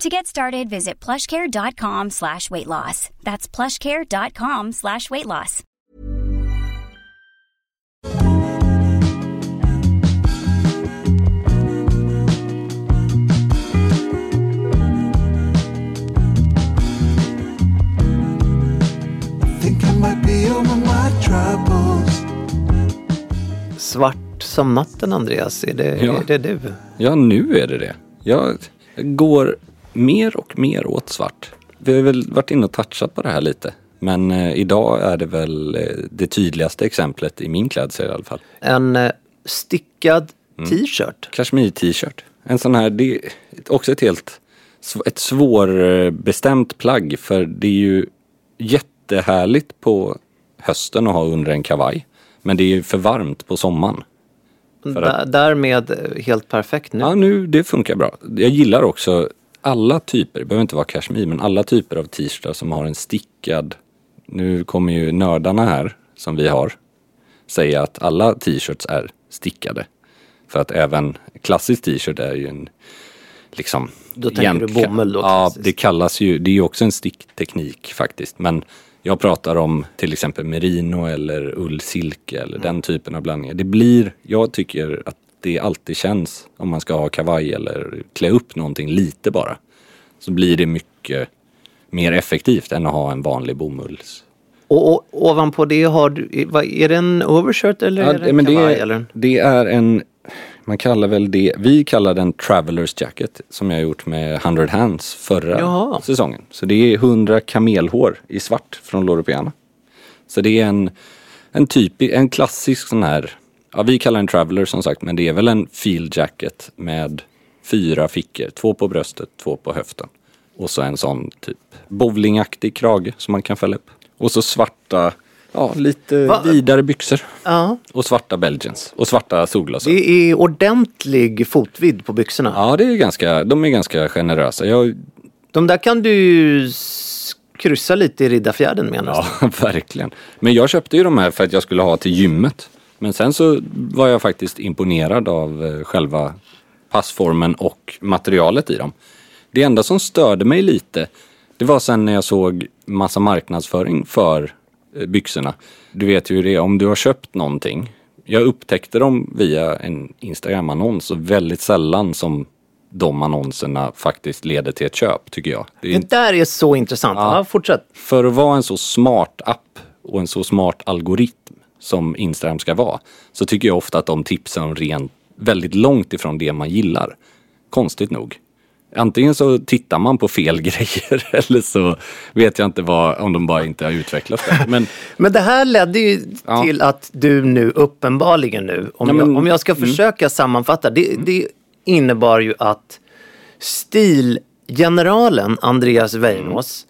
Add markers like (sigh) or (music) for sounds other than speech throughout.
To get started, visit plushcare.com slash weight loss. That's plushcare.com slash weight loss. Think I might be over my troubles. Svart som natten Andreas, är det, Ja. är det du? Ja, nu är det det. Jag går mer och mer åt svart. Vi har väl varit inne och touchat på det här lite. Men eh, idag är det väl eh, det tydligaste exemplet i min klädsel i alla fall. En eh, stickad Mm. t-shirt. Kashmir-t-shirt. En sån här, det är också ett helt, ett svårbestämt plagg för det är ju jättehärligt på hösten att ha under en kavaj. Men det är ju för varmt på sommaren. Att- Där, därmed helt perfekt nu. Ja, nu, det funkar bra. Jag gillar också alla typer, det behöver inte vara kashmir, men alla typer av t-shirtar som har en stickad, nu kommer ju nördarna här, som vi har, säga att alla t-shirts är stickade. För att även klassisk t-shirt är ju en, liksom... Då tänker du egentligen- bomull då, Ja, klassiskt. det kallas ju, det är ju också en stickteknik faktiskt. Men jag pratar om till exempel merino eller ullsilke eller den typen av blandningar. Det blir, jag tycker att det alltid känns om man ska ha kavaj eller klä upp någonting lite bara. Så blir det mycket mer effektivt än att ha en vanlig bomulls. Och, och ovanpå det har du, är det en overshirt eller är det en men det, kavaj? är, eller? det är en, man kallar väl det, vi kallar den Travelers Jacket som jag gjort med 100 Hands förra Jaha. säsongen. Så det är 100 kamelhår i svart från Loro Piana. Så det är en, en typisk, en klassisk sån här, ja vi kallar den Traveler som sagt, men det är väl en field jacket med fyra fickor, två på bröstet, två på höften. Och så en sån typ bowlingaktig krage som man kan fälla upp. Och så svarta, ja lite Va? vidare byxor. Ja, Och svarta Belgians. Och svarta solglasögon. det är ordentlig fotvidd på byxorna. Ja, det är ganska, de är ganska generösa. Jag, De där kan du kryssa lite i Riddarfjärden med nästan. ja, (laughs) verkligen. Men jag köpte ju de här för att jag skulle ha till gymmet. Men sen så var jag faktiskt imponerad av eh, själva passformen och materialet i dem. Det enda som störde mig lite, det var sen när jag såg massa marknadsföring för eh, byxorna. Du vet ju hur det är, om du har köpt någonting. Jag upptäckte dem via en Instagram-annons och väldigt sällan som de annonserna faktiskt leder till ett köp, tycker jag. Det är Det där är så intressant. Ja. fortsätt. för att vara en så smart app och en så smart algoritm som Instagram ska vara så tycker jag ofta att de tipsar om rent väldigt långt ifrån det man gillar. Konstigt nog. Antingen så tittar man på fel (laughs) grejer eller så vet jag inte vad, om de bara inte har utvecklats det. Men (laughs) Men det här ledde ju Ja. till att du nu uppenbarligen nu, om, Ja, men- jag, om jag ska mm. försöka sammanfatta, det, det innebar ju att stilgeneralen Andreas Weinås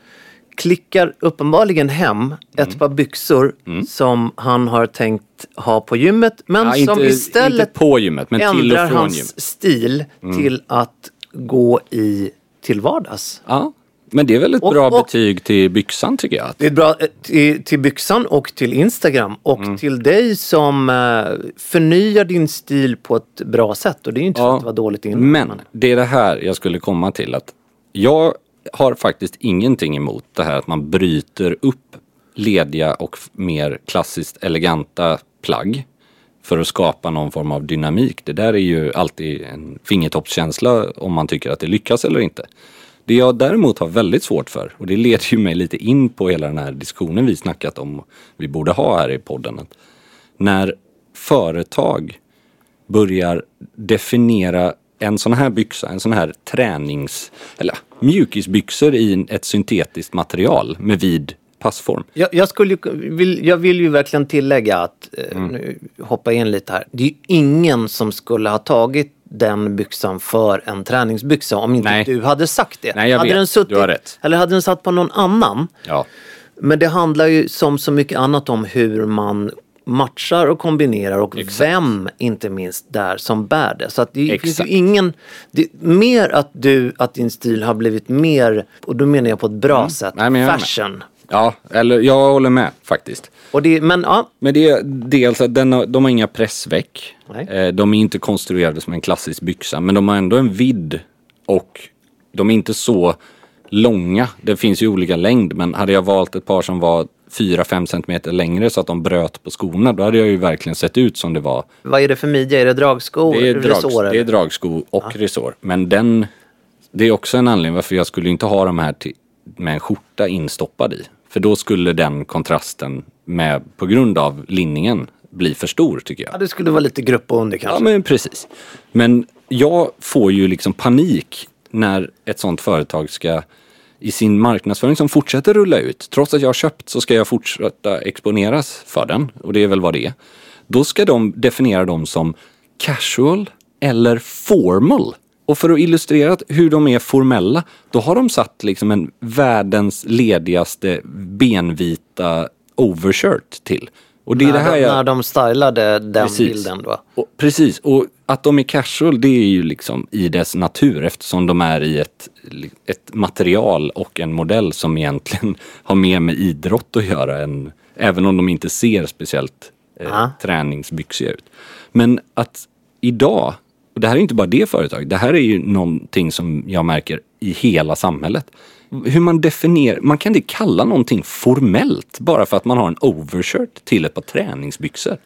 klickar uppenbarligen hem ett Mm. par byxor som han har tänkt ha på gymmet men ja, som inte, istället inte på gymmet men ändrar hans gymmet. stil till att gå i till vardags. Ja, Men det är väl ett Och- bra och- betyg till byxan tycker jag. Det är bra eh, till, till byxan och till Instagram och Mm. till dig som eh, förnyar din stil på ett bra sätt. Och det är ju inte för Ja. att det var dåligt innan. Men det är det här jag skulle komma till att jag har faktiskt ingenting emot det här att man bryter upp lediga och mer klassiskt eleganta plagg för att skapa någon form av dynamik. Det där är ju alltid en fingertoppskänsla om man tycker att det lyckas eller inte. Det jag däremot har väldigt svårt för, och det leder ju mig lite in på hela den här diskussionen vi snackat om, vi borde ha här i podden, att när företag börjar definiera en sån här byxa, en sån här tränings eller mjukisbyxor i ett syntetiskt material med vid passform. Jag, jag, skulle, vill, jag vill ju verkligen tillägga att, eh, Mm. nu hoppa in lite här. Det är ju ingen som skulle ha tagit den byxan för en träningsbyxa om inte Nej. du hade sagt det. Nej, jag hade vet. Den suttit, Du har rätt. Eller hade den satt på någon annan. Ja. Men det handlar ju som så mycket annat om hur man matchar och kombinerar och vem inte minst där som bär det. Så att det finns ju Exakt. ingen, det, mer att du, att din stil har blivit mer, och då menar jag på ett bra sätt, Mm. Nej, är med. fashion. ja, eller jag håller med faktiskt. Och det, men ja, Men det är dels att den de har inga pressveck. Nej. Eh, De är inte konstruerade som en klassisk byxa men de har ändå en vidd och de är inte så långa. Det finns ju olika längd men hade jag valt ett par som var 4-5 centimeter längre så att de bröt på skorna då hade jag ju verkligen sett ut som det var. vad är det för midja? Är det dragsko? Det är, drag, resår, det är dragsko och resår. Men den, det är också en anledning varför jag skulle inte ha de här till, med en skjorta instoppad i. För då skulle den kontrasten med, på grund av linningen bli för stor tycker jag. Ja, det skulle vara lite grupp under kanske. Ja men precis. Men jag får ju liksom panik när ett sånt företag ska i sin marknadsföring som fortsätter rulla ut, trots att jag har köpt så ska jag fortsätta exponeras för den och det är väl vad det är. Då ska de definiera dem som casual eller formal. Och för att illustrera hur de är formella, då har de satt liksom en världens ledigaste benvita overshirt till. Och det är när, det här de, jag... när de stylade den Precis. bilden då. Och, precis, och att de är casual det är ju liksom i dess natur eftersom de är i ett, ett material och en modell som egentligen (laughs) har mer med idrott att göra än, även om de inte ser speciellt eh, Ja. träningsbyxiga ut. Men att idag, och det här är inte bara det företaget, det här är ju någonting som jag märker i hela samhället. Hur man definierar, man kan inte kalla någonting formellt bara för att man har en overshirt till ett par träningsbyxor.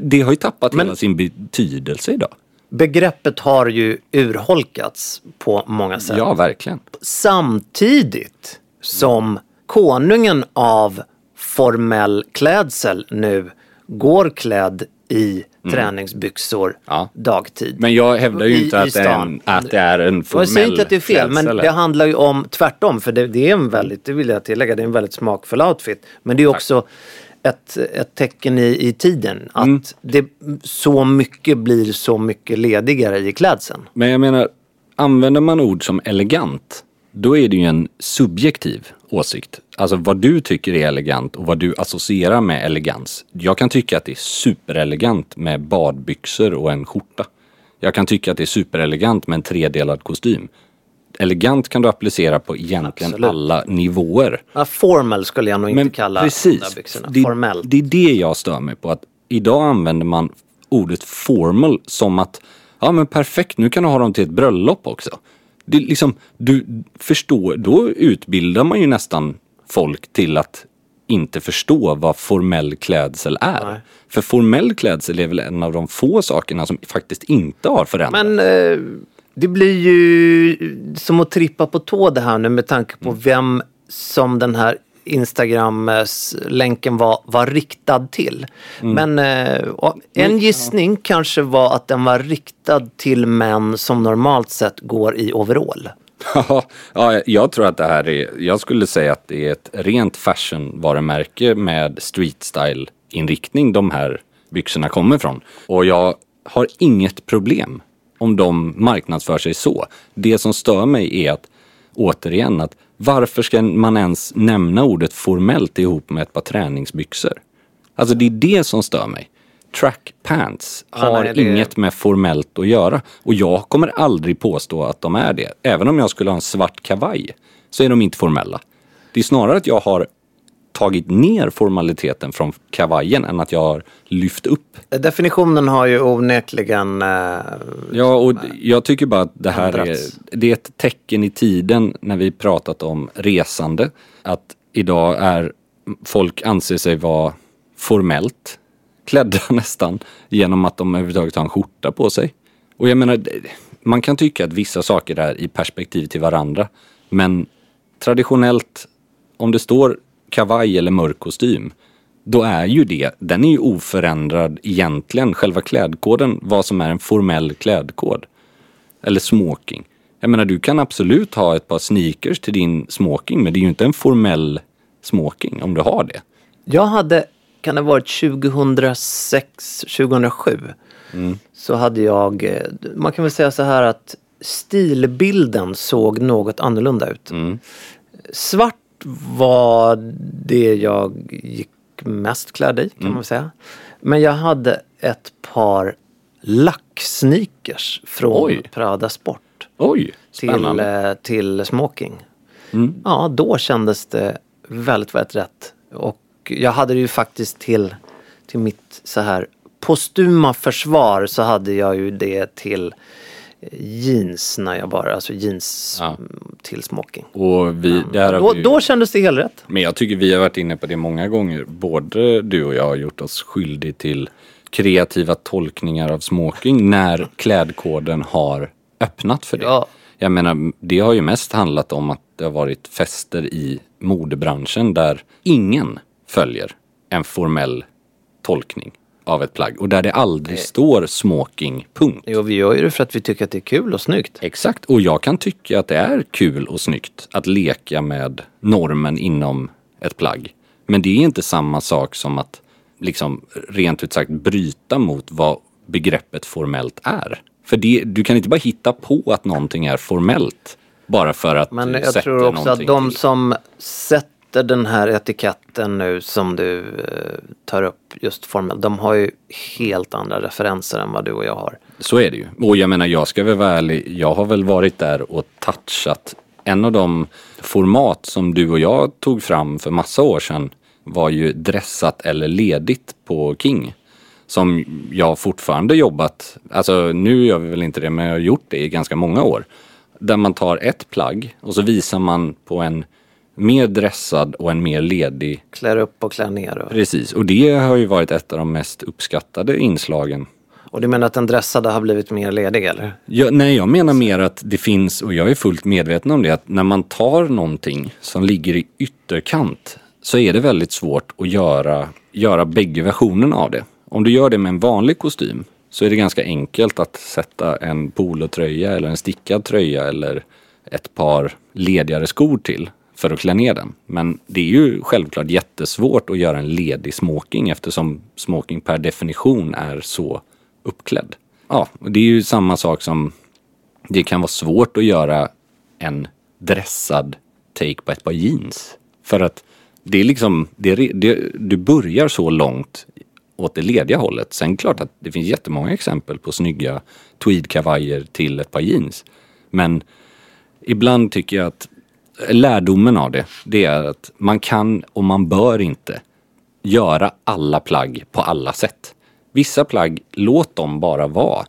Det har ju tappat hela sin betydelse idag. Begreppet har ju urholkats på många sätt. Ja, verkligen. Samtidigt som konungen av formell klädsel nu går klädd i träningsbyxor Mm. Ja. dagtid. Men jag hävdar ju I- inte i att det, är en, att det är en formell jag säger inte att det är fel, men klädsel. det handlar ju om tvärtom. För det, det är en väldigt, det vill jag tillägga, det är en väldigt smakfull outfit. Men det är också ett, ett tecken i, i tiden. Att Mm. det så mycket blir så mycket ledigare i klädseln. Men jag menar, använder man ord som elegant, då är det ju en subjektiv åsikt. Alltså vad du tycker är elegant och vad du associerar med elegans. Jag kan tycka att det är superelegant med badbyxor och en skjorta. Jag kan tycka att det är superelegant med en tredelad kostym. Elegant kan du applicera på egentligen Absolut. alla nivåer. Ja, formal skulle jag nog inte kalla de precis, där byxorna. det, Formellt. det är det jag stör mig på. Att idag använder man ordet formal som att ja men perfekt, nu kan du ha dem till ett bröllop också. Det är liksom, du förstår, då utbildar man ju nästan folk till att inte förstå vad formell klädsel är. Nej. För formell klädsel är väl en av de få sakerna som faktiskt inte har förändrats. Men eh, det blir ju som att trippa på tå det här nu med tanke på Mm. vem som den här Instagram-länken var, var riktad till. Mm. Men eh, en gissning kanske var att den var riktad till män som normalt sett går i overall. Ja, ja, jag tror att det här är, jag skulle säga att det är ett rent fashion-varumärke med street style inriktning de här byxorna kommer från. Och jag har inget problem om de marknadsför sig så. Det som stör mig är att, återigen, att varför ska man ens nämna ordet formellt ihop med ett par träningsbyxor? Alltså det är det som stör mig. Track pants har nej, det- inget med formellt att göra. Och jag kommer aldrig påstå att de är det. Även om jag skulle ha en svart kavaj så är de inte formella. Det är snarare att jag har tagit ner formaliteten från kavajen än att jag har lyft upp. Definitionen har ju onekligen... Eh, Ja, och jag tycker bara att det här är, det är ett tecken i tiden när vi pratat om resande. Att idag är folk anser sig vara formellt klädda (laughs) nästan genom att de överhuvudtaget har en skjorta på sig. Och jag menar, man kan tycka att vissa saker är i perspektiv till varandra. Men traditionellt, om det står kavaj eller mörk kostym, då är ju det, den är ju oförändrad egentligen, själva klädkoden, vad som är en formell klädkod. Eller smoking. Jag menar, du kan absolut ha ett par sneakers till din smoking, men det är ju inte en formell smoking om du har det. Jag hade, kan det ha varit 2006, 2007. Så hade jag, eh, man kan väl säga så här att stilbilden såg något annorlunda ut. Svart var det jag gick mest klädd i kan man väl säga. Men jag hade ett par lacksneakers från Oj. Prada Sport Oj, till, eh, till smoking. Ja, då kändes det väldigt, väldigt rätt. Och jag hade det ju faktiskt till, till mitt så här postuma försvar så hade jag ju det till jeans när jag bara, alltså jeans Ja. Mm, till smoking. Och vi, där har Då, vi, då kändes det helt rätt. Men jag tycker vi har varit inne på det många gånger. Både du och jag har gjort oss skyldig till kreativa tolkningar av smoking när klädkoden har öppnat för det. Ja. Jag menar, det har ju mest handlat om att det har varit fester i modebranschen där ingen följer en formell tolkning av ett plagg och där det aldrig står smoking, punkt. Jo, vi gör ju det för att vi tycker att det är kul och snyggt. Exakt, och jag kan tycka att det är kul och snyggt att leka med normen inom ett plagg. Men det är inte samma sak som att liksom rent ut sagt bryta mot vad begreppet formellt är. För det, du kan inte bara hitta på att någonting är formellt bara för att Men du jag sätter tror också att någonting de till. som sätter den här etiketten nu som du eh, tar upp just formellt, de har ju helt andra referenser än vad du och jag har. Så är det ju. Och jag menar, jag ska väl vara ärlig. Jag har väl varit där och touchat. En av de format som du och jag tog fram för massa år sedan var ju dressat eller ledigt på King. Som jag fortfarande jobbat, alltså nu gör vi väl inte det, men jag har gjort det i ganska många år. Där man tar ett plagg och så visar man på en mer dressad och en mer ledig Klär upp och klär ner. Och, Precis, och det har ju varit ett av de mest uppskattade inslagen och du menar att den dressade har blivit mer ledig eller? Ja, nej, jag menar mer att det finns, och jag är fullt medveten om det, att när man tar någonting som ligger i ytterkant så är det väldigt svårt att göra, göra bägge versionerna av det. Om du gör det med en vanlig kostym så är det ganska enkelt att sätta en polotröja eller en stickad tröja eller ett par ledigare skor till för att klä ner den. Men det är ju självklart jättesvårt att göra en ledig smoking eftersom smoking per definition är så uppklädd. Ja, och det är ju samma sak som det kan vara svårt att göra en dressad take på ett par jeans. För att det är liksom, det det, du börjar så långt åt det lediga hållet. Sen klart att det finns jättemånga exempel på snygga tweedkavajer till ett par jeans. Men ibland tycker jag att lärdomen av det, det är att man kan och man bör inte göra alla plagg på alla sätt. Vissa plagg, låt dem bara vara.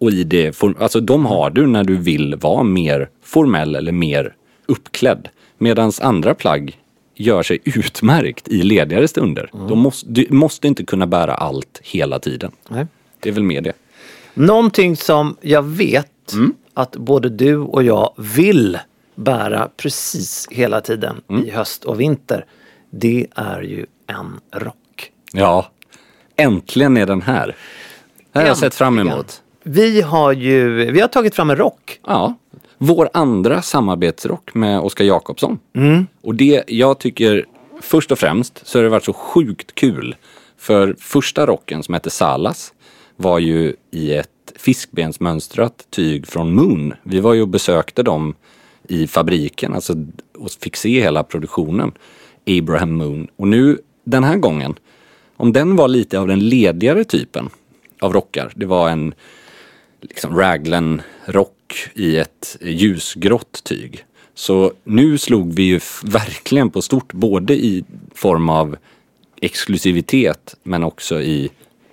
Och i det, alltså de har du när du vill vara mer formell eller mer uppklädd. Medan andra plagg gör sig utmärkt i ledigare stunder. De måste, du måste inte kunna bära allt hela tiden. Nej. Det är väl mer det. Någonting som jag vet att både du och jag vill bära precis hela tiden i höst och vinter. Det är ju en rock. Ja, äntligen är den här. Det har jag sett fram emot. Vi har ju, vi har tagit fram en rock. Ja, vår andra samarbetsrock med Oskar Jakobsson. Och det jag tycker, först och främst så har det varit så sjukt kul. För första rocken som hette Salas var ju i ett fiskbensmönstrat tyg från Moon. Vi var ju och besökte dem i fabriken, alltså och fick se hela produktionen. Abraham Moon. Och nu den här gången, om den var lite av den ledigare typen av rockar. Det var en liksom raglan rock i ett ljusgrått tyg. Så nu slog vi ju verkligen på stort, både i form av exklusivitet men också i,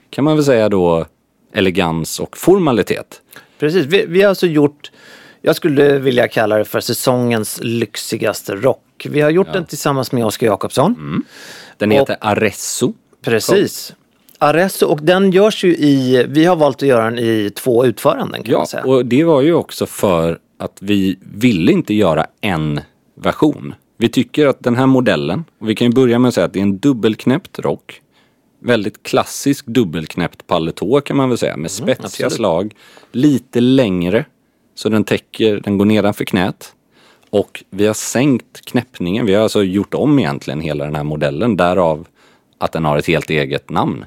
kan man väl säga då, elegans och formalitet. Precis, vi, vi har alltså gjort, jag skulle vilja kalla det för säsongens lyxigaste rock. Vi har gjort den tillsammans med Oskar Jakobsson. Den Och- heter Aresso. Precis. Aresso, och den görs ju i, vi har valt att göra den i två utföranden kan Ja, man säga. och det var ju också för att vi ville inte göra en version. Vi tycker att den här modellen, och vi kan ju börja med att säga att det är en dubbelknäppt rock. Väldigt klassisk dubbelknäppt paletå kan man väl säga med spetsiga absolut. slag. Lite längre, så den täcker, den går nedanför knät. Och vi har sänkt knäppningen, vi har alltså gjort om egentligen hela den här modellen, därav att den har ett helt eget namn.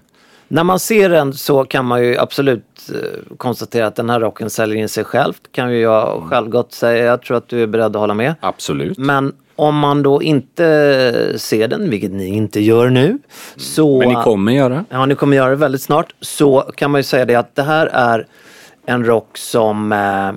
När man ser den så kan man ju absolut eh, konstatera att den här rocken säljer in sig själv. Kan ju jag självgott säga. Jag tror att du är beredd att hålla med. Absolut. Men om man då inte ser den, vilket ni inte gör nu, så... Men ni kommer göra. Ja, ni kommer göra det väldigt snart. Så kan man ju säga det att det här är en rock som eh,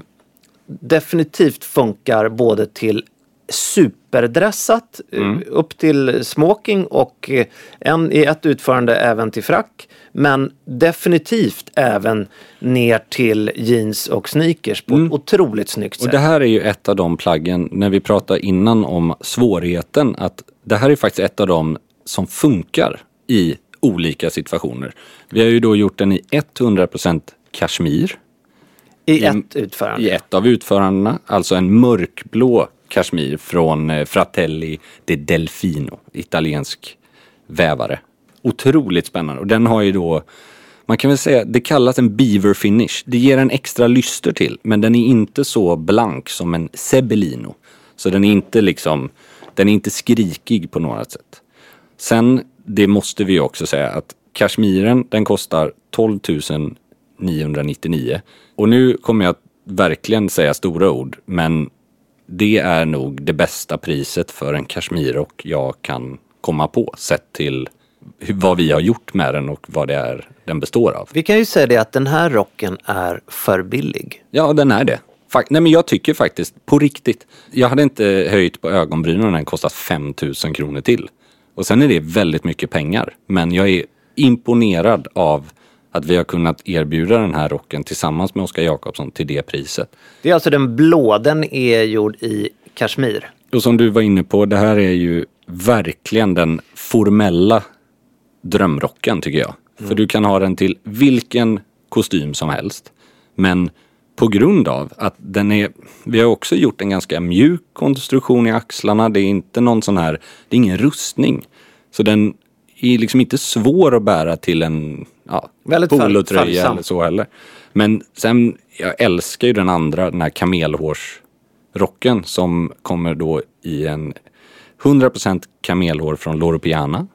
definitivt funkar både till superdressat eh, upp till smoking och eh, en, i ett utförande även till frack. Men definitivt även ner till jeans och sneakers på ett otroligt snyggt Och sätt. det här är ju ett av de plaggen, när vi pratade innan om svårigheten, att det här är faktiskt ett av de som funkar i olika situationer. Vi har ju då gjort den i 100% kashmir I ett utförande. i ett av utförandena, alltså en mörkblå kashmir från eh, Fratelli de Delfino, italiensk vävare. Otroligt spännande och den har ju då, man kan väl säga, det kallas en beaver finish. Det ger en extra lyster till, men den är inte så blank som en Sebellino. Så den är inte liksom, den är inte skrikig på något sätt. Sen, det måste vi också säga att kashmiren den kostar 12 999. Och nu kommer jag verkligen säga stora ord, men det är nog det bästa priset för en kashmirrock jag kan komma på sett till vad vi har gjort med den och vad det är den består av. Vi kan ju säga det att den här rocken är för billig. Ja, den är det. Fak- Nej men jag tycker faktiskt, på riktigt. Jag hade inte höjt på ögonbrynen om den kostat 5000 kronor till. Och sen är det väldigt mycket pengar. Men jag är imponerad av att vi har kunnat erbjuda den här rocken tillsammans med Oskar Jakobsson till det priset. Det är alltså den blå, den är gjord i kashmir. Och som du var inne på, det här är ju verkligen den formella drömrocken tycker jag. För du kan ha den till vilken kostym som helst. Men på grund av att den är, vi har också gjort en ganska mjuk konstruktion i axlarna. Det är inte någon sån här, det är ingen rustning. Så den är liksom inte svår att bära till en ja, Väldigt polotröja eller så heller. Men sen, jag älskar ju den andra, den här kamelhårsrocken som kommer då i en 100% kamelhår från Loro Piana.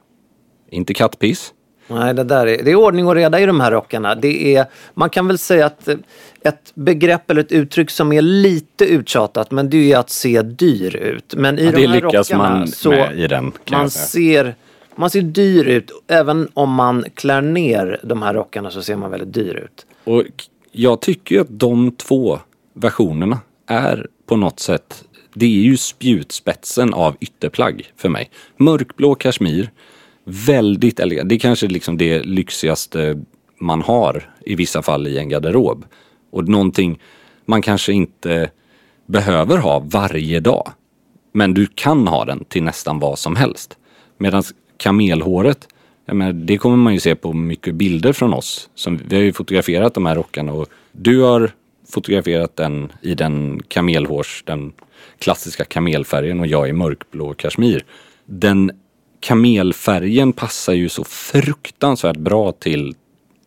Inte kattpiss. Nej, det där är, det är ordning och reda i de här rockarna. Det är, man kan väl säga att eh, ett begrepp eller ett uttryck som är lite uttjatat, men det är att se dyr ut. Men i Ja, de det här lyckas rockarna man så med i den, kan man ser, man ser dyr ut. Även om man klär ner de här rockarna så ser man väldigt dyr ut. Och jag tycker ju att de två versionerna är på något sätt, det är ju spjutspetsen av ytterplagg för mig. Mörkblå kashmir, väldigt elegant. Det är kanske liksom det lyxigaste man har i vissa fall i en garderob. Och någonting man kanske inte behöver ha varje dag. Men du kan ha den till nästan vad som helst. Medan kamelhåret, jag menar, det kommer man ju se på mycket bilder från oss. Som, vi har ju fotograferat de här rockarna och du har fotograferat den i den kamelhårs, den klassiska kamelfärgen och jag i mörkblå kashmir. Den kamelfärgen passar ju så fruktansvärt bra till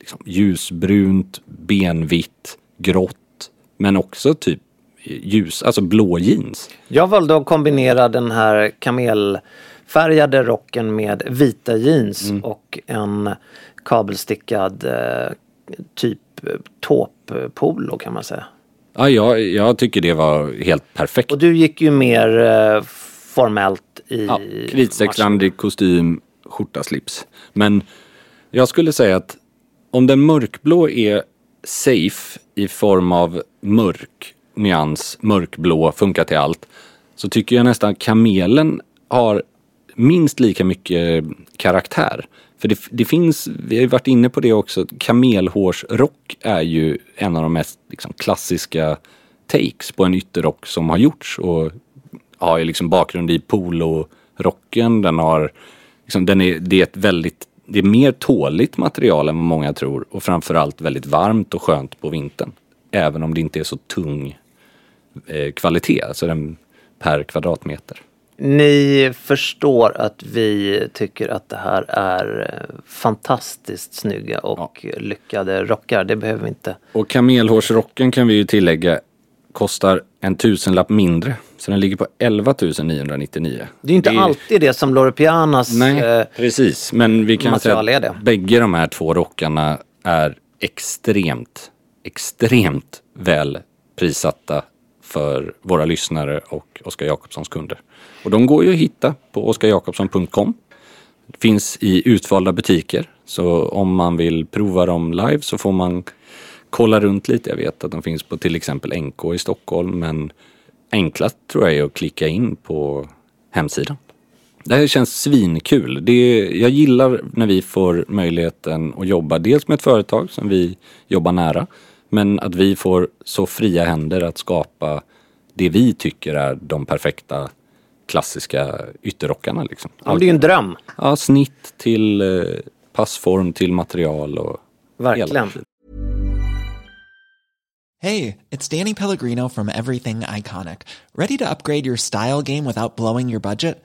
liksom, ljusbrunt, benvitt, grått. Men också typ ljus, alltså blå jeans. Jag valde att kombinera den här kamel kamelfärgade rocken med vita jeans Mm. och en kabelstickad eh, typ tåppolo kan man säga. Ja, jag, jag tycker det var helt perfekt. Och du gick ju mer eh, formellt i Ja, kritstrecksrandig kostym, skjorta, slips. Men jag skulle säga att om den mörkblå är safe i form av mörk nyans, mörkblå, funkar till allt. så tycker jag nästan kamelen har minst lika mycket karaktär. För det, det finns, vi har ju varit inne på det också, kamelhårsrock är ju en av de mest liksom, klassiska takes på en ytterrock som har gjorts och har ju liksom bakgrund i polorocken. Den har, liksom, den är, det är ett väldigt, det är mer tåligt material än vad många tror och framförallt väldigt varmt och skönt på vintern. Även om det inte är så tung eh, kvalitet, alltså den per kvadratmeter. Ni förstår att vi tycker att det här är eh, fantastiskt snygga och lyckade rockar. Det behöver vi inte. Och kamelhårsrocken kan vi ju tillägga kostar en tusenlapp mindre. Så den ligger på 11 999. Det är inte Det alltid det som Loro Pianas... Nej, eh, precis. Men vi kan säga att bägge de här två rockarna är extremt, extremt väl prissatta för våra lyssnare och Oskar Jakobssons kunder. Och de går ju att hitta på oskarjakobsson.com. Finns i utvalda butiker. Så om man vill prova dem live så får man kolla runt lite. Jag vet att de finns på till exempel NK i Stockholm men enklast tror jag är att klicka in på hemsidan. Det här känns svinkul. Det, jag gillar när vi får möjligheten att jobba dels med ett företag som vi jobbar nära men att vi får så fria händer att skapa det vi tycker är de perfekta klassiska ytterrockarna. Liksom. ja, det är ju en dröm. Ja, snitt till eh, passform till material och Verkligen. skiten. Hey, it's Danny Pellegrino from Everything Iconic. Ready to upgrade your style game without blowing your budget?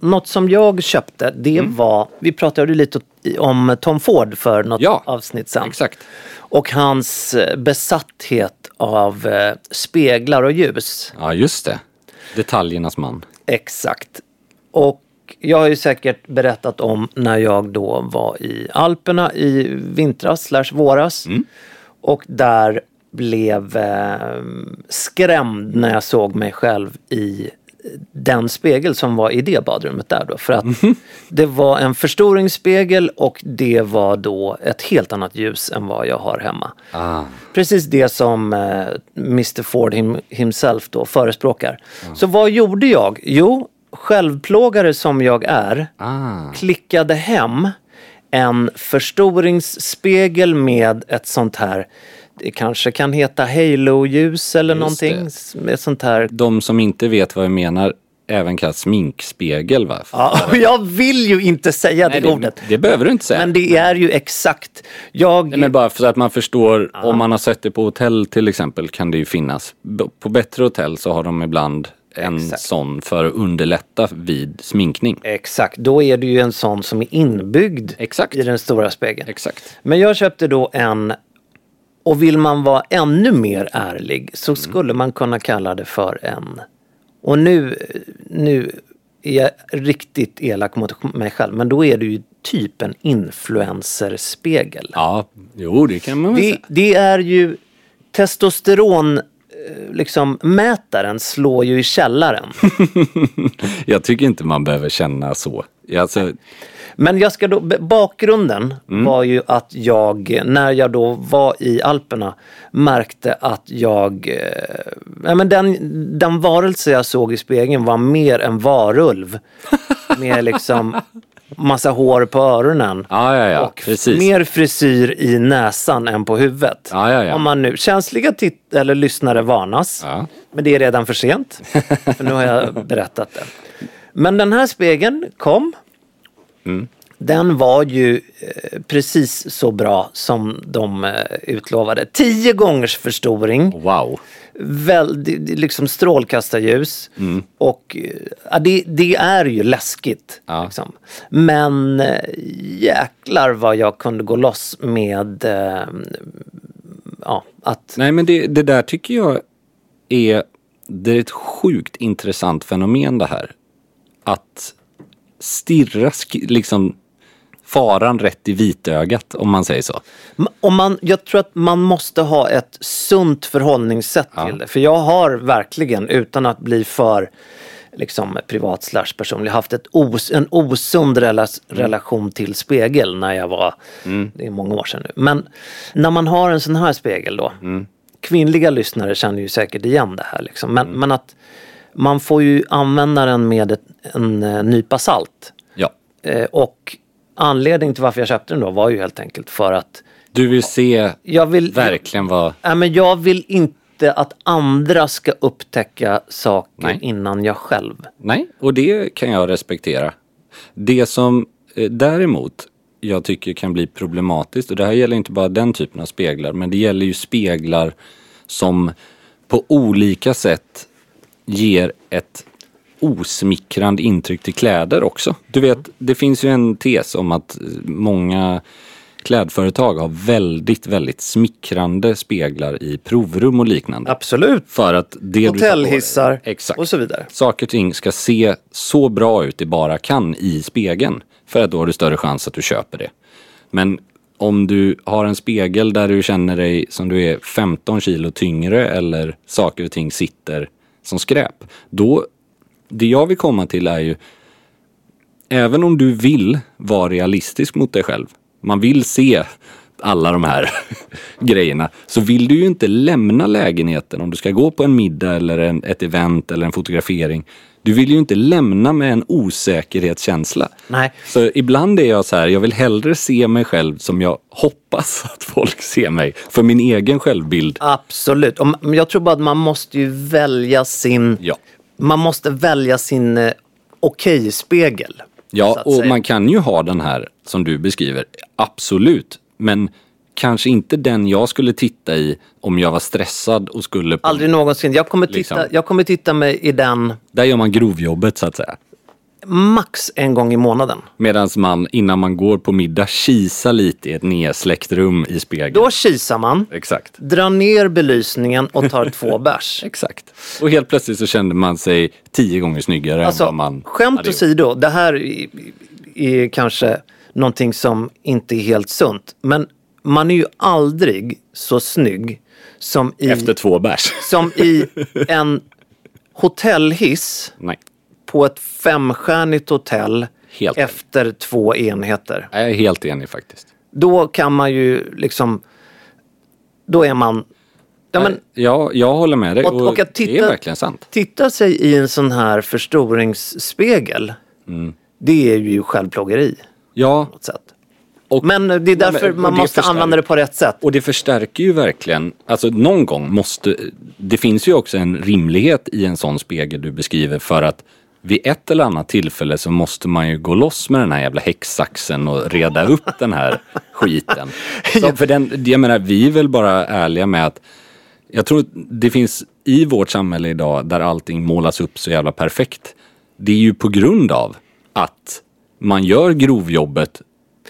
Något som jag köpte, det var, vi pratade lite om Tom Ford för något Ja, avsnitt sen. Exakt. Och hans eh, besatthet av eh, speglar och ljus. Ja, just det. Detaljernas man. Exakt. Och jag har ju säkert berättat om när jag då var i Alperna i vintras slash våras. Och där blev eh, skrämd när jag såg mig själv i den spegel som var i det badrummet där då. För att det var en förstoringsspegel och det var då ett helt annat ljus än vad jag har hemma. Precis det som eh, Mr Ford him, himself då förespråkar. Så vad gjorde jag? Jo, självplågare som jag är, klickade hem en förstoringsspegel med ett sånt här det kanske kan heta halo-ljus eller Just någonting. Med sånt här. De som inte vet vad jag menar. även kallas sminkspegel va? Ja, och (laughs) jag vill ju inte säga Nej, det ordet. det, det behöver du inte säga. Men det är ju exakt. Jag... Nej, men bara för att man förstår, om man har sett det på hotell till exempel kan det ju finnas. På bättre hotell så har de ibland en Exakt. sån för att underlätta vid sminkning. Exakt, då är det ju en sån som är inbyggd Exakt. i den stora spegeln. Exakt. Men jag köpte då en och vill man vara ännu mer ärlig så skulle man kunna kalla det för en. Och nu, nu är jag riktigt elak mot mig själv men då är det ju typ en influencerspegel. Ja, jo det kan man väl Det, säga. det är ju testosteron eh, liksom mätaren slår ju i källaren. (laughs) Jag tycker inte man behöver känna så. Alltså, Men jag ska då, bakgrunden var ju att jag, när jag då var i Alperna, märkte att jag, eh, men den, den varelse jag såg i spegeln var mer en varulv. (laughs) med liksom massa hår på öronen. Ja, ja, ja, och precis. mer frisyr i näsan än på huvudet. Om man nu, känsliga titt- eller lyssnare varnas. Men det är redan för sent. för nu har jag berättat det. (laughs) Men den här spegeln kom. Mm. Den var ju eh, precis så bra som de eh, utlovade. Tio gångers förstoring. wow. Väldigt, liksom strålkastarljus. Mm. Och eh, ja, det, det är ju läskigt. Ja. Liksom. Men jäklar vad jag kunde gå loss med ja, att Nej men det, det där tycker jag är, det är ett sjukt intressant fenomen det här. Att stirra liksom faran rätt i vitögat om man säger så. Om man, jag tror att man måste ha ett sunt förhållningssätt till det. För jag har verkligen, utan att bli för liksom, privat slash personlig, haft ett os, en osund rela- relation till spegel när jag var, det är många år sedan nu. Men när man har en sån här spegel då, kvinnliga lyssnare känner ju säkert igen det här. Liksom. Men, men att man får ju använda den med ett, en eh, nypa salt. Ja. Eh, och anledningen till varför jag köpte den då var ju helt enkelt för att Du vill se jag vill, verkligen vad, Ja, men jag vill inte att andra ska upptäcka saker Nej. innan jag själv. nej, och det kan jag respektera. Det som eh, däremot jag tycker kan bli problematiskt, och det här gäller inte bara den typen av speglar, men det gäller ju speglar som på olika sätt ger ett osmickrande intryck till kläder också. Du vet, det finns ju en tes om att många klädföretag har väldigt, väldigt smickrande speglar i provrum och liknande. Absolut. För att det du tar på Hotellhissar Exakt. och så vidare. Saker och ting ska se så bra ut det bara kan i spegeln. För att då har du större chans att du köper det. Men om du har en spegel där du känner dig som du är 15 kilo tyngre eller saker och ting sitter som skräp. Då, det jag vill komma till är ju, även om du vill vara realistisk mot dig själv, man vill se alla de här (laughs) grejerna, så vill du ju inte lämna lägenheten om du ska gå på en middag eller en, ett event eller en fotografering. Du vill ju inte lämna med en osäkerhetskänsla. Nej. Så ibland är jag så här, jag vill hellre se mig själv som jag hoppas (laughs) att folk ser mig. För min egen självbild. Absolut. Och jag tror bara att man måste ju välja sin... Ja. Man måste välja sin eh, okej-spegel. Ja, och säga. man kan ju ha den här som du beskriver, absolut. Men kanske inte den jag skulle titta i om jag var stressad och skulle... På, Aldrig någonsin. Jag kommer, titta, Liksom. jag kommer titta mig i den Där gör man grovjobbet så att säga. max en gång i månaden. Medan man innan man går på middag kisar lite i ett nedsläckt rum i spegeln. Då kisar man, Exakt. drar ner belysningen och tar två (laughs) bärs. Exakt. Och helt plötsligt så kände man sig tio gånger snyggare än Alltså, vad man skämt hade åsido, det här är, är kanske någonting som inte är helt sunt. Men man är ju aldrig så snygg som i, Efter två bärs. som i (laughs) en hotellhiss Nej. på ett femstjärnigt hotell Helt efter två enheter. Jag är helt enig faktiskt. Då kan man ju liksom, då är man, ja men Ja, jag håller med dig. Och- Och, att Det titta- är verkligen sant. titta sig i en sån här förstoringsspegel. Mm. Det är ju självplågeri Ja, på något sätt. Och, Men det är därför men- man måste förstärker- använda det på rätt sätt. och det förstärker ju verkligen, alltså någon gång måste, det finns ju också en rimlighet i en sån spegel du beskriver för att vid ett eller annat tillfälle så måste man ju gå loss med den här jävla häcksaxen och reda upp den här skiten. (laughs) Så för den, jag menar, vi är väl bara ärliga med att jag tror att det finns i vårt samhälle idag där allting målas upp så jävla perfekt. Det är ju på grund av att man gör grovjobbet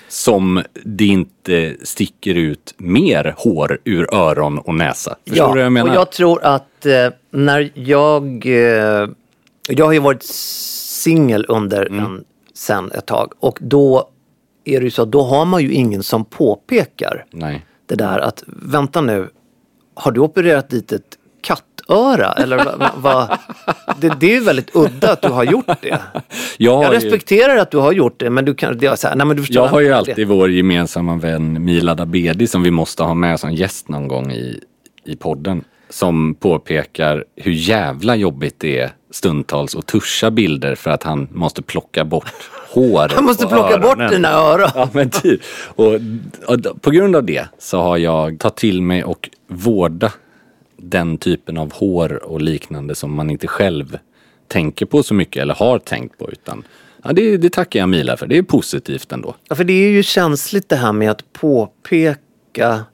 som det inte sticker ut mer hår ur öron och näsa. Förstår du vad jag menar? och jag tror att eh, när jag... Eh, jag har ju varit singel under Mm. en, sen ett tag och då är det ju så att då har man ju ingen som påpekar Nej. det där att vänta nu, har du opererat dit ett kattöra? Eller va, va, det, det är ju väldigt udda att du har gjort det. Jag, Jag ju, respekterar att du har gjort det men du kan, det är så här, nej men du förstår. jag har ju det. alltid vår gemensamma vän Milad Abedi som vi måste ha med som gäst någon gång i, i podden. Som påpekar hur jävla jobbigt det är stundtals att tuscha bilder för att han måste plocka bort (laughs) hår Han måste plocka bort öronen. dina öron. Ja men typ. Och, och på grund av det så har jag tagit till mig och vårda den typen av hår och liknande som man inte själv tänker på så mycket eller har tänkt på utan ja, det, det tackar jag Mila för. Det är positivt ändå. Ja, för det är ju känsligt det här med att påpeka.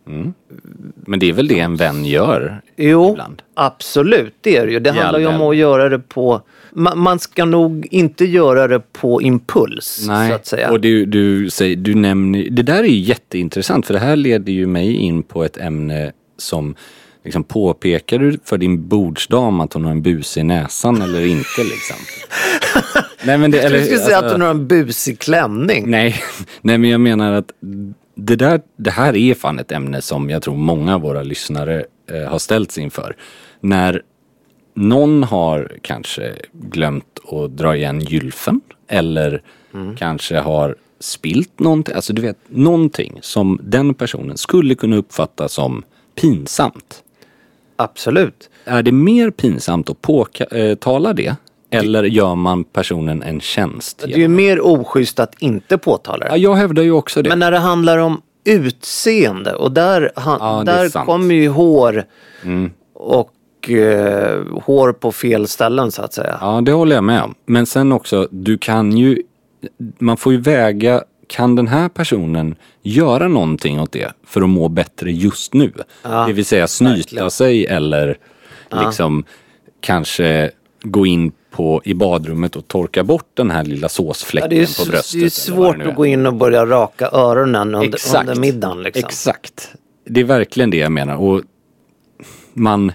Men det är väl det en vän gör Jo, ibland. absolut det är det ju. Det handlar ju om att göra det på... Man, man ska nog inte göra det på impuls Nej, så att säga. och du, du, säger, du nämner, det där är ju jätteintressant för det här leder ju mig in på ett ämne som liksom påpekar du för din bordsdam att hon har en bus i näsan eller inte liksom? (laughs) Nej men det, Jag skulle säga att alltså- hon har en busig klänning. Nej, (laughs) nej men jag menar att det, där, det här är fan ett ämne som jag tror många av våra lyssnare eh, har ställts inför. När någon har kanske glömt att dra igen gylfen eller kanske har spilt någonting, alltså du vet någonting som den personen skulle kunna uppfatta som pinsamt. Absolut. Är det mer pinsamt att påtala det eller gör man personen en tjänst? Det är ju mer oschysst att inte påtala Ja, det. jag hävdar ju också det. Men när det handlar om utseende och där, han, Ja, där kommer ju hår och eh, hår på fel ställen så att säga. Ja, det håller jag med om. Men sen också, du kan ju, man får ju väga, kan den här personen göra någonting åt det för att må bättre just nu? det vill säga snyta verkligen. sig eller liksom kanske gå in på, i badrummet och torka bort den här lilla Ja, såsfläcken är, på bröstet. det är svårt det att gå in och börja raka öronen under, Exakt. under middagen. Liksom. Exakt. Det är verkligen det jag menar. Och man,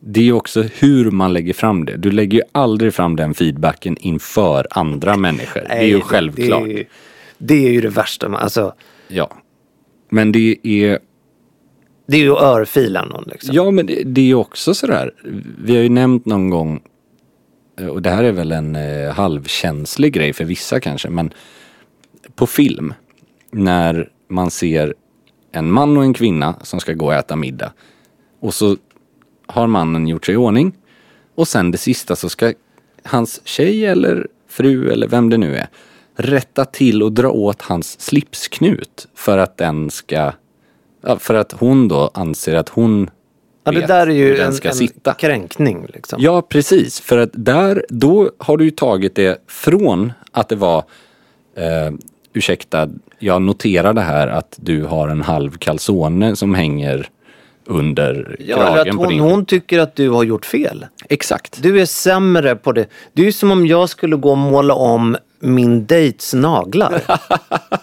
det är också hur man lägger fram det. Du lägger ju aldrig fram den feedbacken inför andra människor. det är ju Nej, självklart. Är, ju- det är ju det värsta. med- Alltså, Ja. Men det är, det är ju att örfila någon. Liksom. ja men det, det är ju också sådär. Vi har ju nämnt någon gång, eh, och det här är väl en eh, halvkänslig grej för vissa kanske, men på film, när man ser en man och en kvinna som ska gå och äta middag. Och så har mannen gjort sig i ordning. Och sen det sista så ska hans tjej eller fru eller vem det nu är rätta till och dra åt hans slipsknut för att den ska, för att hon då anser att hon Ja, det där är ju en, en sitta. kränkning. Liksom. Ja, precis. För att där, då har du ju tagit det från att det var, eh, ursäkta, jag noterar det här att du har en halv calzone som hänger under Ja, eller kragen att på hon, din... hon tycker att du har gjort fel. Exakt. Du är sämre på det. Det är ju som om jag skulle gå och måla om min dejts naglar.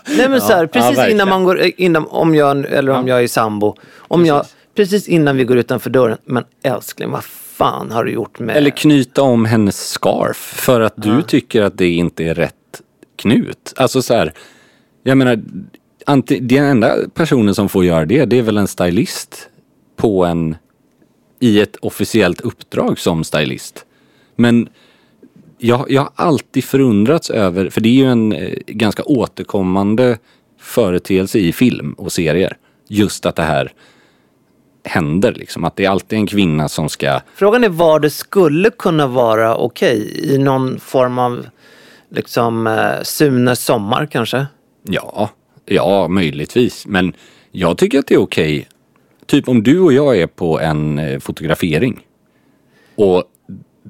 (laughs) Nej men så här, precis verkligen. innan man går, innan, om jag, eller om jag är sambo. Om jag, precis innan vi går utanför dörren. Men älskling, vad fan har du gjort med... Eller knyta om hennes scarf för att du tycker att det inte är rätt knut. Alltså så här, jag menar, anti, den enda personen som får göra det, det är väl en stylist på en, i ett officiellt uppdrag som stylist. Men jag, jag har alltid förundrats över, för det är ju en eh, ganska återkommande företeelse i film och serier. Just att det här händer liksom. Att det är alltid en kvinna som ska Frågan är var det skulle kunna vara okej. I någon form av liksom eh, Sunes sommar kanske. Ja, ja möjligtvis. Men jag tycker att det är okej. Typ om du och jag är på en eh, fotografering. Och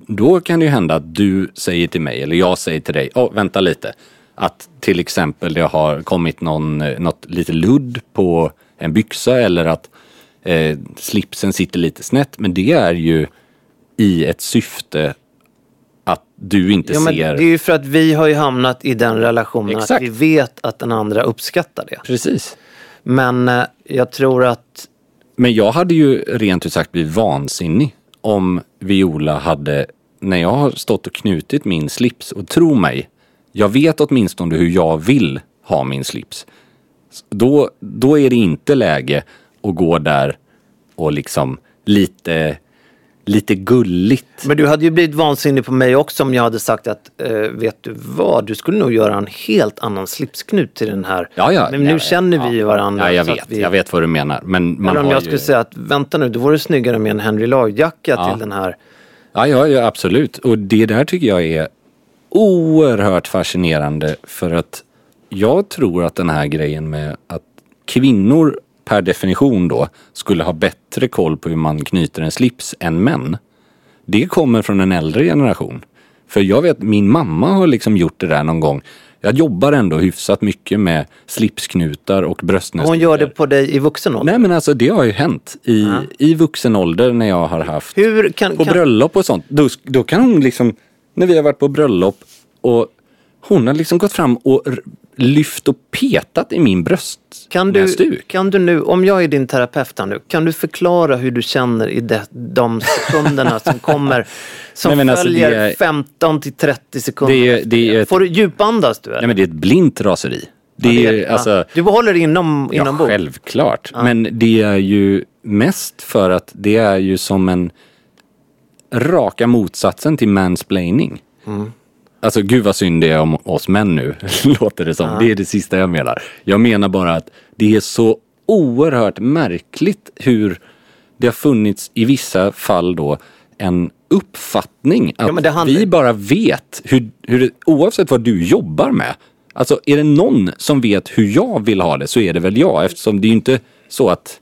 då kan det ju hända att du säger till mig, eller jag säger till dig, åh vänta lite. Att till exempel det har kommit någon, eh, något lite ludd på en byxa eller att eh, slipsen sitter lite snett. Men det är ju i ett syfte att du inte Ja, men det ser... är ju för att vi har ju hamnat i den relationen Exakt. att vi vet att den andra uppskattar det. Precis. Men eh, jag tror att Men jag hade ju rent ut sagt blivit vansinnig om Viola hade, när jag har stått och knutit min slips, och tro mig, jag vet åtminstone hur jag vill ha min slips. Då, då är det inte läge att gå där och liksom lite, lite gulligt. Men du hade ju blivit vansinnig på mig också om jag hade sagt att eh, vet du vad, du skulle nog göra en helt annan slipsknut till den här. Ja, ja, Men nu ja, känner vi ju varandra. Ja, jag vet, vi, jag vet vad du menar. Men man Eller om jag ju... skulle säga att vänta nu, då vore det snyggare med en Henry Lloyd-jacka Ja. till den här. Ja, ja, ja, absolut. Och det där tycker jag är oerhört fascinerande för att jag tror att den här grejen med att kvinnor per definition då skulle ha bättre koll på hur man knyter en slips än män. Det kommer från en äldre generation. För jag vet, min mamma har liksom gjort det där någon gång. Jag jobbar ändå hyfsat mycket med slipsknutar och bröstnäsdukar. Hon gör det på dig i vuxen ålder. Nej men alltså det har ju hänt i, i vuxen ålder när jag har haft Hur kan, på kan, bröllop och sånt. Då, då kan hon liksom, när vi har varit på bröllop och hon har liksom gått fram och lyft och petat i min kan, du, kan du nu, om jag är din terapeut här nu, kan du förklara hur du känner i det, de sekunderna som kommer, (laughs) som Nej, alltså, följer är- 15 till 30 sekunder? Det är- det är ett- Får du djupandas du? Eller? Nej men det är ett blint raseri. Det Ja, är, det alltså, Du behåller det inom, ja inombords? självklart. Men det är ju mest för att det är ju som en raka motsatsen till mansplaining. Mm. Alltså gud vad synd det är om oss män nu, (laughs) låter det som. Det är det sista jag menar. Jag menar bara att det är så oerhört märkligt hur det har funnits i vissa fall då en uppfattning att Ja, handlar- vi bara vet hur, hur det, oavsett vad du jobbar med. Alltså är det någon som vet hur jag vill ha det så är det väl jag eftersom det är ju inte så att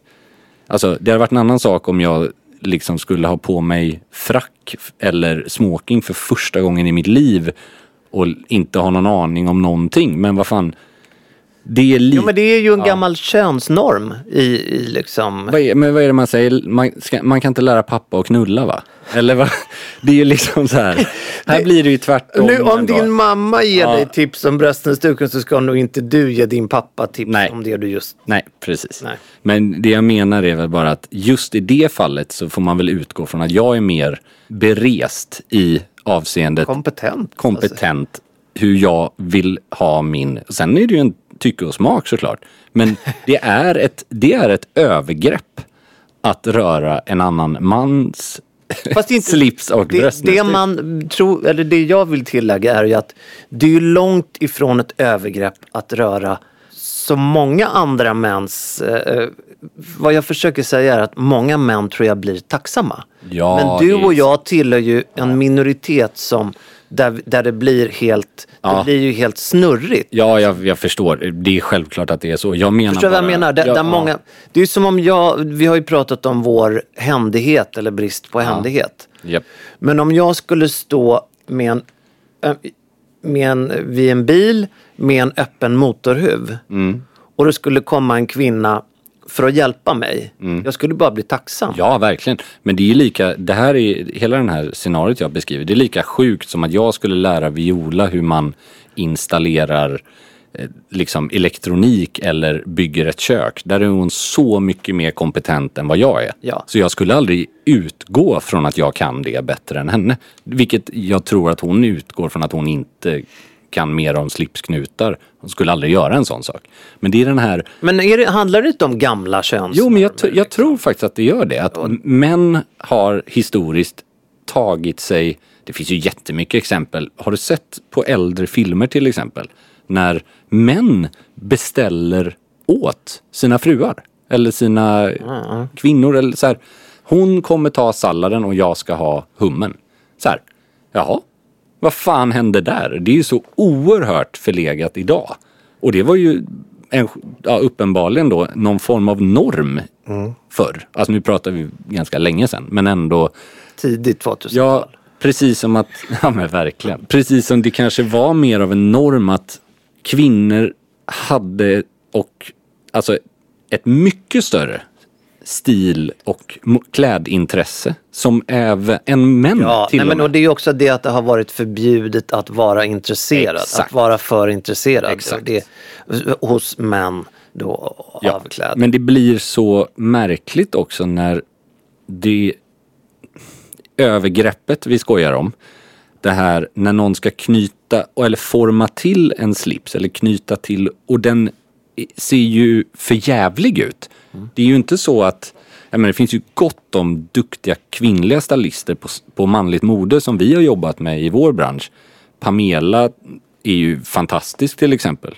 Alltså det hade varit en annan sak om jag liksom skulle ha på mig frack eller smoking för första gången i mitt liv och inte ha någon aning om någonting. Men vad fan. Det är lite... Jo men det är ju en gammal könsnorm i, i liksom... Vad är, men vad är det man säger? Man, ska, man kan inte lära pappa att knulla va? Eller vad? (laughs) Det är ju liksom så här. Här blir det ju tvärtom. Nu om ändå. din mamma ger Ja. dig tips om bröstnäsduken så ska nog inte du ge din pappa tips Nej. om det du just... Nej, precis. Nej. Men det jag menar är väl bara att just i det fallet så får man väl utgå från att jag är mer berest i avseendet Kompetent. kompetent hur jag vill ha min... Sen är det ju en tycke och smak såklart. Men (laughs) det är ett, det är ett övergrepp att röra en annan mans Fast inte- slips och Det, bröstnäsduk. det man tror, eller det jag vill tillägga är ju att det är ju långt ifrån ett övergrepp att röra så många andra mäns... Eh, vad jag försöker säga är att många män tror jag blir tacksamma. Ja, Men du det och jag tillhör ju en minoritet som där, där det blir helt, Ja. det blir ju helt snurrigt. Ja, jag, jag förstår. Det är självklart att det är så. Jag menar Förstår du vad jag bara- menar? Där, Ja, där många, det är som om jag, vi har ju pratat om vår händighet eller brist på händighet. Japp. Men om jag skulle stå med en, med en, vid en bil med en öppen motorhuv Mm. och det skulle komma en kvinna för att hjälpa mig. Jag skulle bara bli tacksam. Mm. Ja, verkligen. Men det är ju lika, det här är, hela den här scenariot jag beskriver, det är lika sjukt som att jag skulle lära Viola hur man installerar eh, liksom elektronik eller bygger ett kök. Där är hon så mycket mer kompetent än vad jag är. Ja. Så jag skulle aldrig utgå från att jag kan det bättre än henne. Vilket jag tror att hon utgår från att hon inte kan mer om slipsknutar. Hon skulle aldrig göra en sån sak. Men det är den här Men är det, handlar det inte om gamla köns... Jo, men jag, jag tror faktiskt att det gör det. Att män har historiskt tagit sig, det finns ju jättemycket exempel. Har du sett på äldre filmer till exempel? När män beställer åt sina fruar. Eller sina kvinnor. Eller så här, hon kommer ta salladen och jag ska ha hummen. Så här, jaha, vad fan hände där? Det är ju så oerhört förlegat idag. Och det var ju en, ja, uppenbarligen då någon form av norm förr. Alltså nu pratar vi ganska länge sedan, men ändå. Tidigt 2000-tal. Ja, Precis som att, (laughs) ja men verkligen. Precis som det kanske var mer av en norm att kvinnor hade och alltså ett mycket större stil och klädintresse som även än män Ja, till nej, och men och det är också det att det har varit förbjudet att vara intresserad, Exakt. att vara för intresserad. Exakt. Det, hos män då av kläder. Men det blir så märkligt också när det övergreppet vi skojar om. Det här när någon ska knyta eller forma till en slips eller knyta till och den ser ju för jävlig ut. Det är ju inte så att jag menar, det finns ju gott om duktiga kvinnliga stylister på, på manligt mode som vi har jobbat med i vår bransch. Pamela är ju fantastisk till exempel.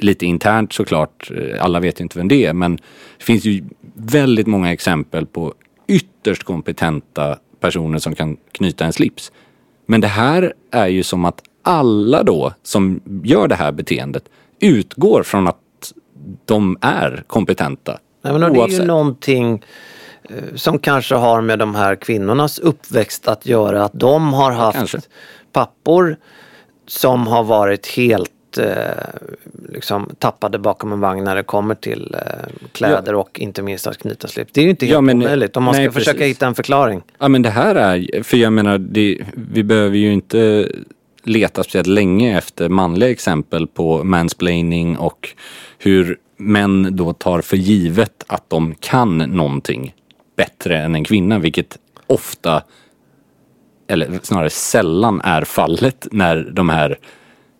Lite internt såklart, eh, alla vet ju inte vem det är men det finns ju väldigt många exempel på ytterst kompetenta personer som kan knyta en slips. Men det här är ju som att alla då som gör det här beteendet utgår från att de är kompetenta. Nej, men det är ju någonting eh, som kanske har med de här kvinnornas uppväxt att göra. Att de har haft kanske. pappor som har varit helt eh, liksom tappade bakom en vagn när det kommer till eh, kläder och inte minst att knyta slips. Det är ju inte helt Ja, men- omöjligt om man ska nej, försöka precis. hitta en förklaring. Ja men det här är, för jag menar, det, vi behöver ju inte letat speciellt länge efter manliga exempel på mansplaining och hur män då tar för givet att de kan någonting bättre än en kvinna, vilket ofta, eller snarare sällan är fallet när de här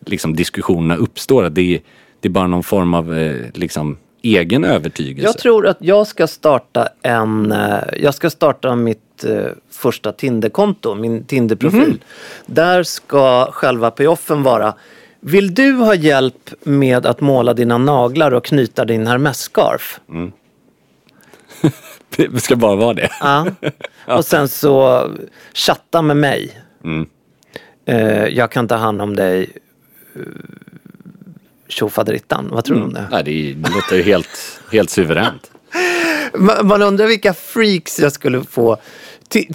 liksom, diskussionerna uppstår. Det är, det är bara någon form av eh, liksom, egen övertygelse. Jag tror att jag ska starta en, eh, jag ska starta mitt eh, första Tinderkonto, min Tinderprofil. Mhm. Där ska själva payoffen vara vill du ha hjälp med att måla dina naglar och knyta din hermesscarf? (laughs) Det ska bara vara det. (laughs) Ja. Och sen så chatta med mig. Mm. Eh, jag kan ta hand om dig. Tjofaderittan, vad tror du om det? Nej, det, låter ju helt, helt suveränt. Man, undrar vilka freaks jag skulle få.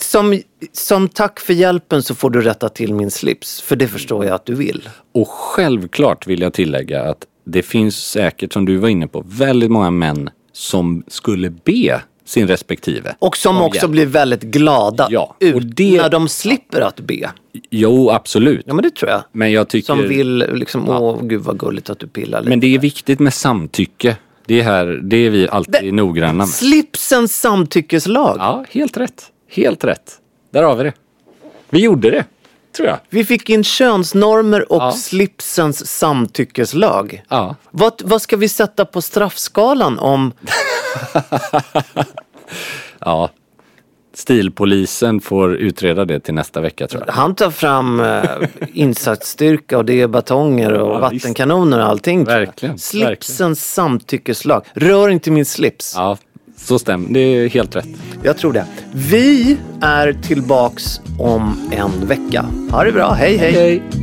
Som, som tack för hjälpen så får du rätta till min slips. För det förstår jag att du vill. Och självklart vill jag tillägga att det finns säkert, som du var inne på, väldigt många män som skulle be sin respektive. Och som om också hjälp. blir väldigt glada Ja, ut och det- när de slipper att be. Jo, absolut. Ja men det tror jag. Men jag tycker... Som vill liksom, åh gud vad gulligt att du pillar lite. Men det är viktigt med samtycke. Det är, här, det är vi alltid noggranna med. Slipsens samtyckeslag. Ja, helt rätt. Helt rätt. Där har vi det. Vi gjorde det, tror jag. Vi fick in könsnormer och Ja. slipsens samtyckeslag. Ja. Vad, vad ska vi sätta på straffskalan om... (laughs) ja. Stilpolisen får utreda det till nästa vecka, tror jag. Han tar fram eh, insatsstyrka och det är batonger och Ja, vattenkanoner och allting. Verkligen, Slipsens samtyckeslag. Rör inte min slips. Ja, så stämmer. Det är helt rätt. Jag tror det. Vi är tillbaks om en vecka. Ha det bra. hej. hej. feel like